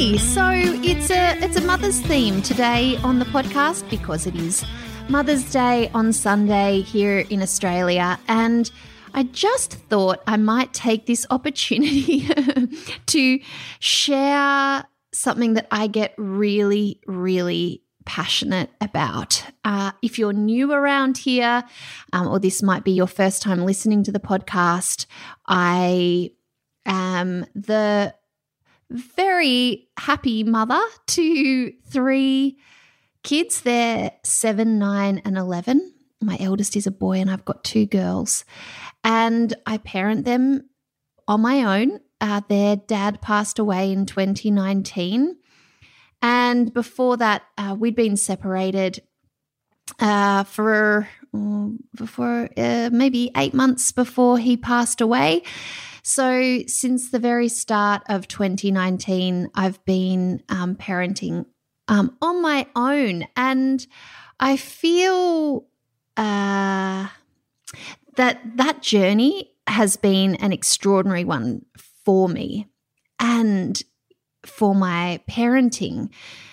So it's a it's a Mother's theme today on the podcast because it is Mother's Day on Sunday here in Australia and I just thought I might take this opportunity to share something that I get really, really passionate about. Uh, if you're new around here, um, or this might be your first time listening to the podcast, I am the very happy mother to three kids. They're seven, nine, and 11. My eldest is a boy, and I've got two girls. And I parent them on my own. Uh, their dad passed away in 2019. And before that, uh, we'd been separated uh, for before uh, maybe eight months before he passed away. So, since the very start of 2019, I've been um, parenting um, on my own. And I feel uh, that that journey has been an extraordinary one for me and for my parenting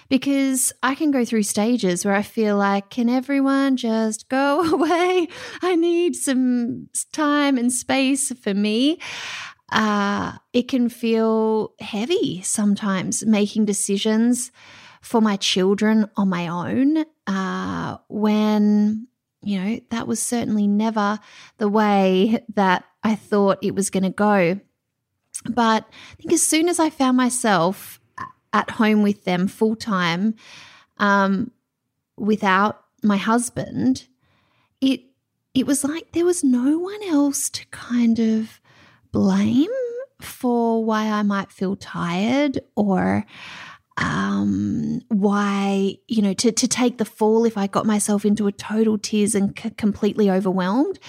because I can go through stages where I feel like, can everyone just go away? I need some time and space for me. Uh, it can feel heavy sometimes making decisions for my children on my own uh, when, you know, that was certainly never the way that I thought it was going to go. But I think as soon as I found myself at home with them full time um, without my husband, it it was like there was no one else to kind of blame for why I might feel tired or um, why, you know, to, to take the fall if I got myself into a total tears and c- completely overwhelmed.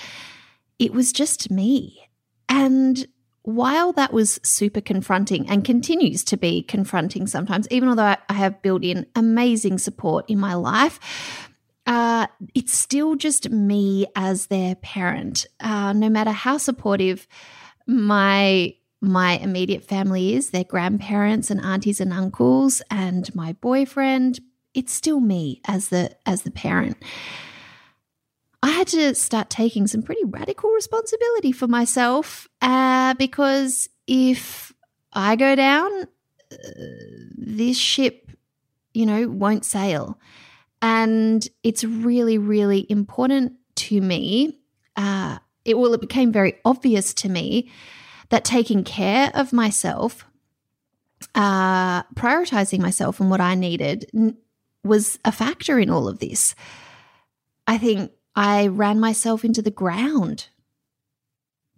It was just me. And while that was super confronting and continues to be confronting sometimes, even although I have built in amazing support in my life, uh, it's still just me as their parent. Uh, no matter how supportive my my immediate family is, their grandparents and aunties and uncles, and my boyfriend, it's still me as the as the parent. I had to start taking some pretty radical responsibility for myself uh, because if I go down, uh, this ship, you know, won't sail. And it's really, really important to me. Uh, it well, it became very obvious to me that taking care of myself, uh, prioritizing myself and what I needed, n- was a factor in all of this. I think I ran myself into the ground.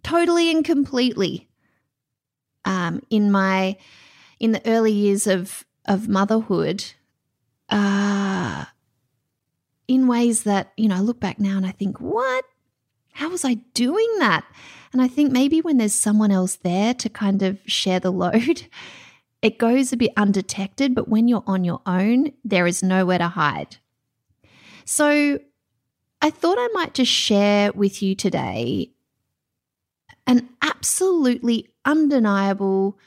Totally and completely. Um, in my in the early years of of motherhood uh, in ways that you know I look back now and I think what? How was I doing that? And I think maybe when there's someone else there to kind of share the load it goes a bit undetected but when you're on your own there is nowhere to hide. So I thought I might just share with you today an absolutely undeniable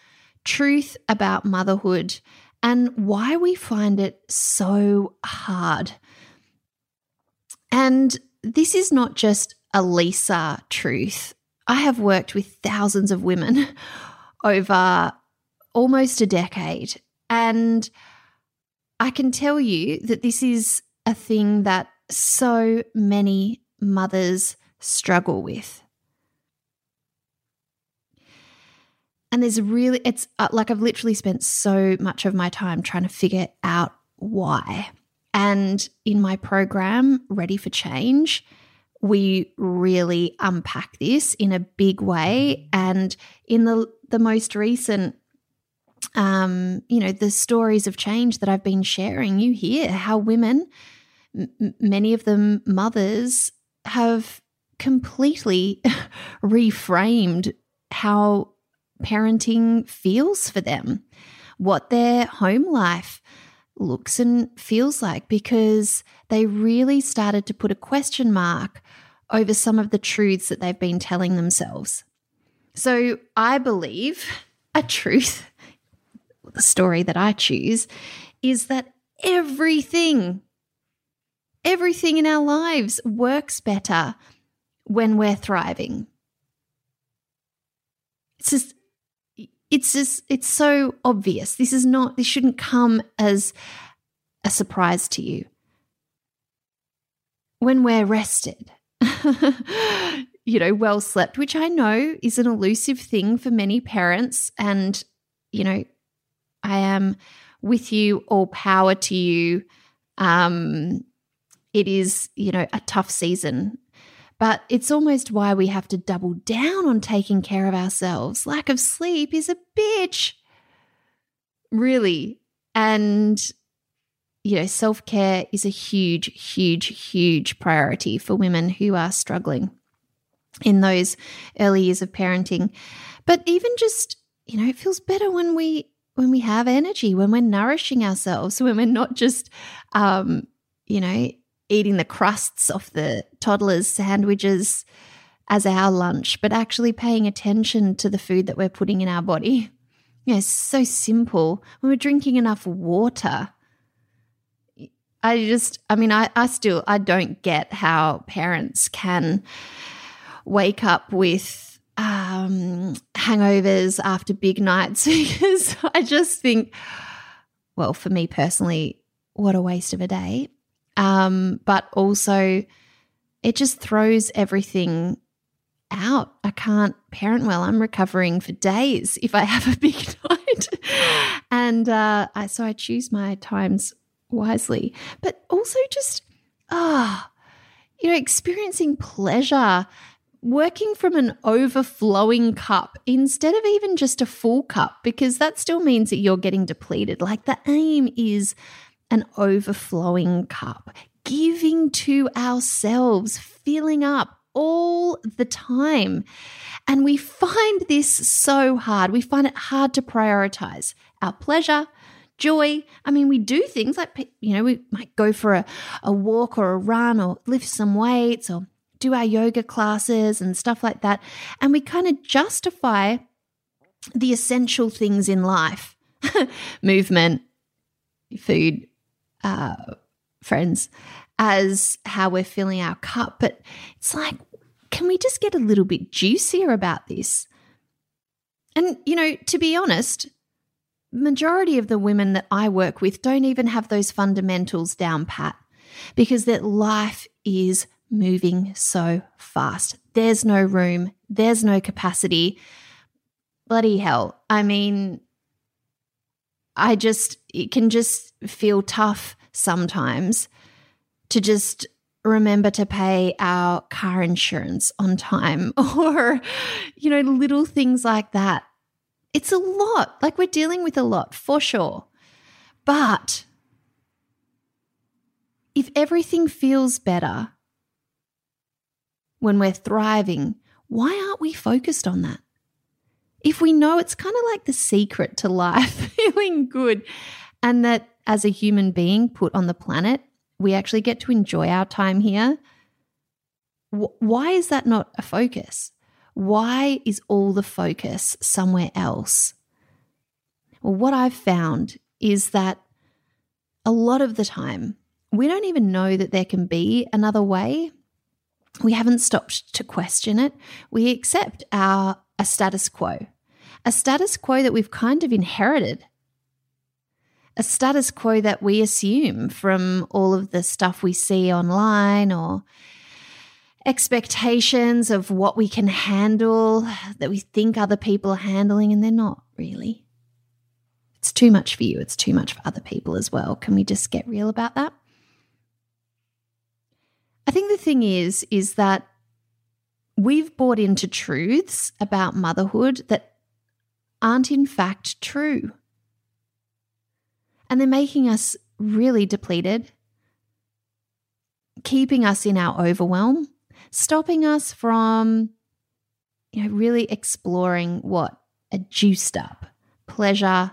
truth about motherhood and why we find it so hard. And this is not just a Lisa truth. I have worked with thousands of women over almost a decade. And I can tell you that this is a thing that so many mothers struggle with. And there's really, it's uh, like I've literally spent so much of my time trying to figure out why. And in my program, Ready for Change, we really unpack this in a big way. And in the, the most recent um, you know, the stories of change that I've been sharing, you hear how women, many of them mothers, have completely reframed how parenting feels for them, what their home life looks and feels like, because they really started to put a question mark over some of the truths that they've been telling themselves. So I believe a truth the story that I choose is that everything, everything in our lives works better when we're thriving. It's just, it's just, it's so obvious. This is not, this shouldn't come as a surprise to you. When we're rested, you know, well slept, which I know is an elusive thing for many parents. And, you know, I am with you, all power to you. Um, it is, you know, a tough season, but it's almost why we have to double down on taking care of ourselves. Lack of sleep is a bitch, really. And, you know, self care is a huge, huge, huge priority for women who are struggling in those early years of parenting. But even just, you know, it feels better when we when we have energy, when we're nourishing ourselves, when we're not just, um, you know, eating the crusts off the toddlers' sandwiches as our lunch, but actually paying attention to the food that we're putting in our body. Yeah, it's so simple. When we're drinking enough water, I just, I mean, I, I still, I don't get how parents can wake up with um, hangovers after big nights because I just think, well, for me personally, what a waste of a day. Um, but also, it just throws everything out. I can't parent well. I'm recovering for days if I have a big night. and uh, I, so I choose my times wisely. But also, just, ah, oh, you know, experiencing pleasure working from an overflowing cup instead of even just a full cup, because that still means that you're getting depleted. Like the aim is an overflowing cup, giving to ourselves, filling up all the time. And we find this so hard. We find it hard to prioritize our pleasure, joy. I mean, we do things like, you know, we might go for a, a walk or a run or lift some weights or do our yoga classes and stuff like that. And we kind of justify the essential things in life movement, food, uh, friends as how we're filling our cup. But it's like, can we just get a little bit juicier about this? And, you know, to be honest, majority of the women that I work with don't even have those fundamentals down pat because that life is moving so fast. There's no room, there's no capacity. Bloody hell. I mean, I just, it can just feel tough sometimes to just remember to pay our car insurance on time or, you know, little things like that. It's a lot. Like we're dealing with a lot for sure. But if everything feels better, when we're thriving, why aren't we focused on that? If we know it's kind of like the secret to life, feeling good, and that as a human being put on the planet, we actually get to enjoy our time here, why is that not a focus? Why is all the focus somewhere else? Well, what I've found is that a lot of the time, we don't even know that there can be another way we haven't stopped to question it. We accept our a status quo, a status quo that we've kind of inherited, a status quo that we assume from all of the stuff we see online or expectations of what we can handle that we think other people are handling, and they're not really. It's too much for you, it's too much for other people as well. Can we just get real about that? I think the thing is, is that we've bought into truths about motherhood that aren't in fact true. And they're making us really depleted, keeping us in our overwhelm, stopping us from you know really exploring what a juiced up, pleasure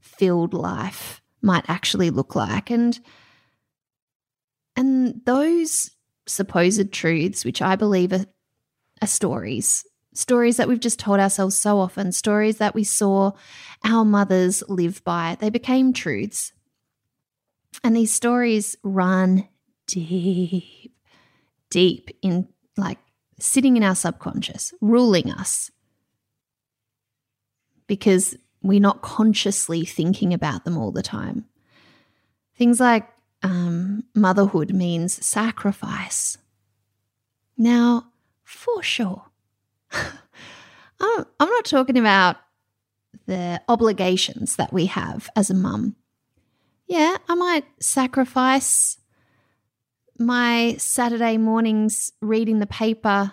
filled life might actually look like. And and those supposed truths which I believe are, are stories stories that we've just told ourselves so often, stories that we saw our mothers live by. They became truths. And these stories run deep, deep in like sitting in our subconscious, ruling us because we're not consciously thinking about them all the time. Things like um, motherhood means sacrifice. Now, for sure, I'm not talking about the obligations that we have as a mum. Yeah, I might sacrifice my Saturday mornings reading the paper,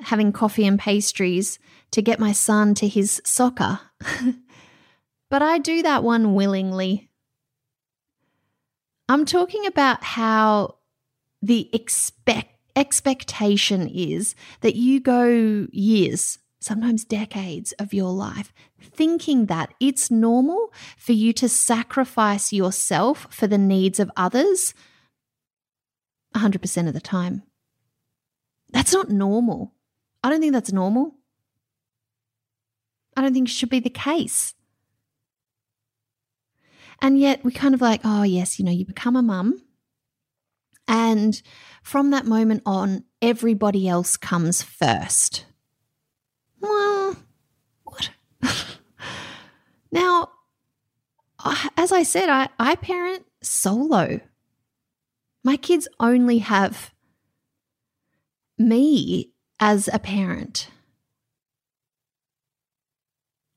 having coffee and pastries to get my son to his soccer. but I do that one willingly. I'm talking about how the expect expectation is that you go years, sometimes decades of your life thinking that it's normal for you to sacrifice yourself for the needs of others 100% of the time. That's not normal. I don't think that's normal. I don't think it should be the case. And yet we kind of like, oh, yes, you know, you become a mum and from that moment on, everybody else comes first. Well, what? now, as I said, I, I parent solo. My kids only have me as a parent.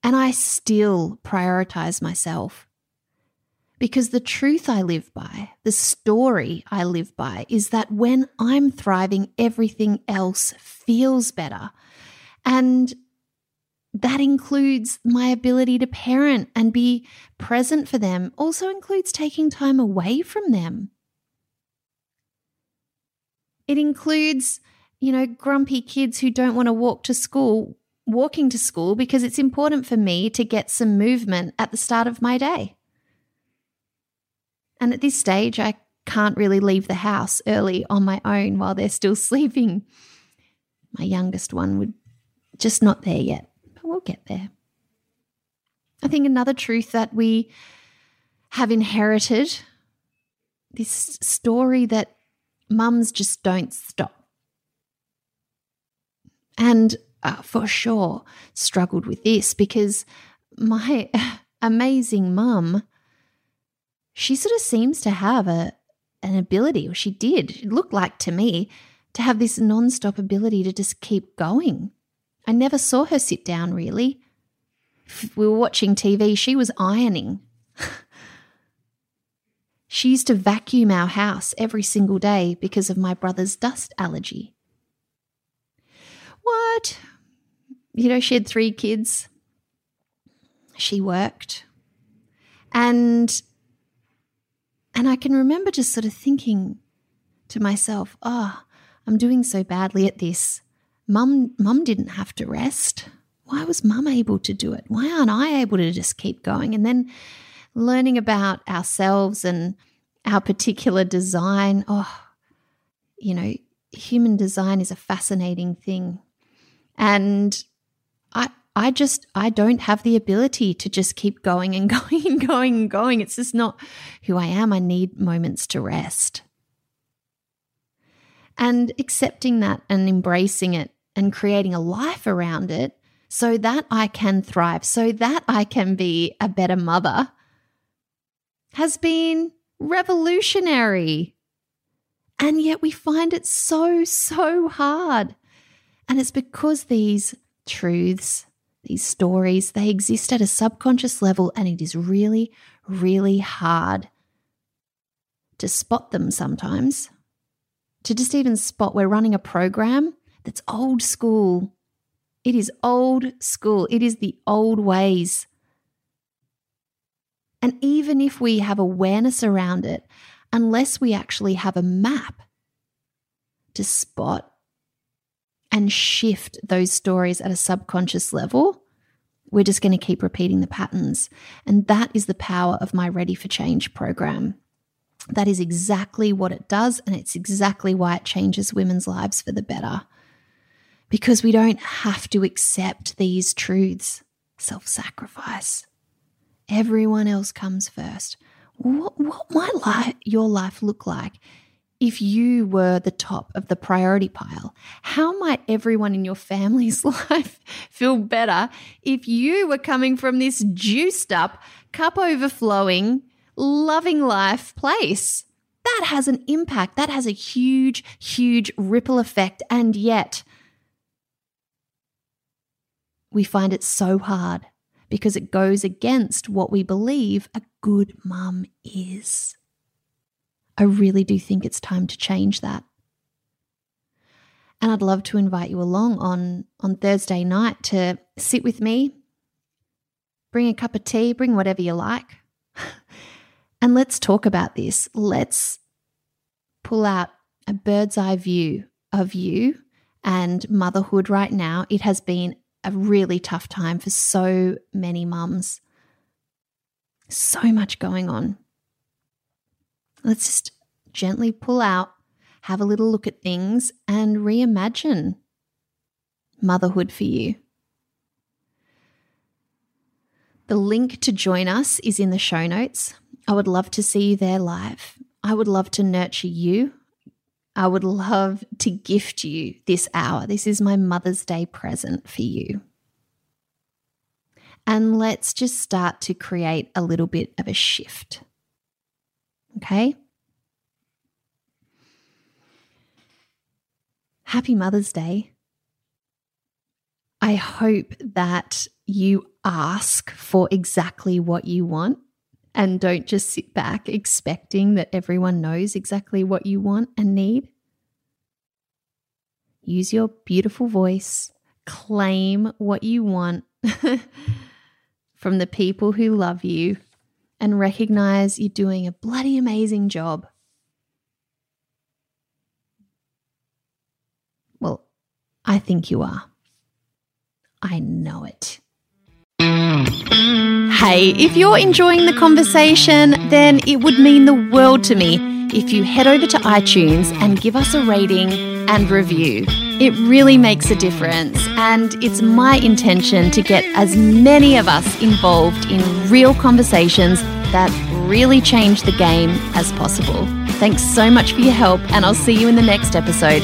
And I still prioritize myself. Because the truth I live by, the story I live by, is that when I'm thriving, everything else feels better. And that includes my ability to parent and be present for them, also includes taking time away from them. It includes, you know, grumpy kids who don't want to walk to school, walking to school because it's important for me to get some movement at the start of my day. And at this stage, I can't really leave the house early on my own while they're still sleeping. My youngest one would just not there yet, but we'll get there. I think another truth that we have inherited this story that mums just don't stop. And uh, for sure struggled with this because my amazing mum she sort of seems to have a an ability, or she did, it looked like to me, to have this non-stop ability to just keep going. I never saw her sit down really. If we were watching TV, she was ironing. she used to vacuum our house every single day because of my brother's dust allergy. What? You know, she had three kids. She worked. And and I can remember just sort of thinking to myself, oh, I'm doing so badly at this. Mum, mum didn't have to rest. Why was mum able to do it? Why aren't I able to just keep going? And then learning about ourselves and our particular design. Oh, you know, human design is a fascinating thing. And I, I just I don't have the ability to just keep going and going and going and going. It's just not who I am. I need moments to rest. And accepting that and embracing it and creating a life around it so that I can thrive, so that I can be a better mother has been revolutionary. And yet we find it so, so hard. And it's because these truths these stories, they exist at a subconscious level, and it is really, really hard to spot them sometimes. To just even spot we're running a program that's old school. It is old school, it is the old ways. And even if we have awareness around it, unless we actually have a map to spot and shift those stories at a subconscious level, we're just going to keep repeating the patterns. And that is the power of my Ready for Change program. That is exactly what it does. And it's exactly why it changes women's lives for the better. Because we don't have to accept these truths self sacrifice. Everyone else comes first. What, what might life, your life look like if you were the top of the priority pile? How might everyone in your family's life feel better if you were coming from this juiced up, cup overflowing, loving life place? That has an impact. That has a huge, huge ripple effect. And yet, we find it so hard because it goes against what we believe a good mum is. I really do think it's time to change that. And I'd love to invite you along on, on Thursday night to sit with me, bring a cup of tea, bring whatever you like, and let's talk about this. Let's pull out a bird's eye view of you and motherhood right now. It has been a really tough time for so many mums. So much going on. Let's just gently pull out, have a little look at things, and reimagine motherhood for you. The link to join us is in the show notes. I would love to see you there live. I would love to nurture you. I would love to gift you this hour. This is my Mother's Day present for you. And let's just start to create a little bit of a shift. Okay? Happy Mother's Day. I hope that you ask for exactly what you want and don't just sit back expecting that everyone knows exactly what you want and need. Use your beautiful voice, claim what you want from the people who love you, and recognize you're doing a bloody amazing job. Well, I think you are. I know it. Hey, if you're enjoying the conversation, then it would mean the world to me if you head over to iTunes and give us a rating and review. It really makes a difference, and it's my intention to get as many of us involved in real conversations that really change the game as possible. Thanks so much for your help, and I'll see you in the next episode.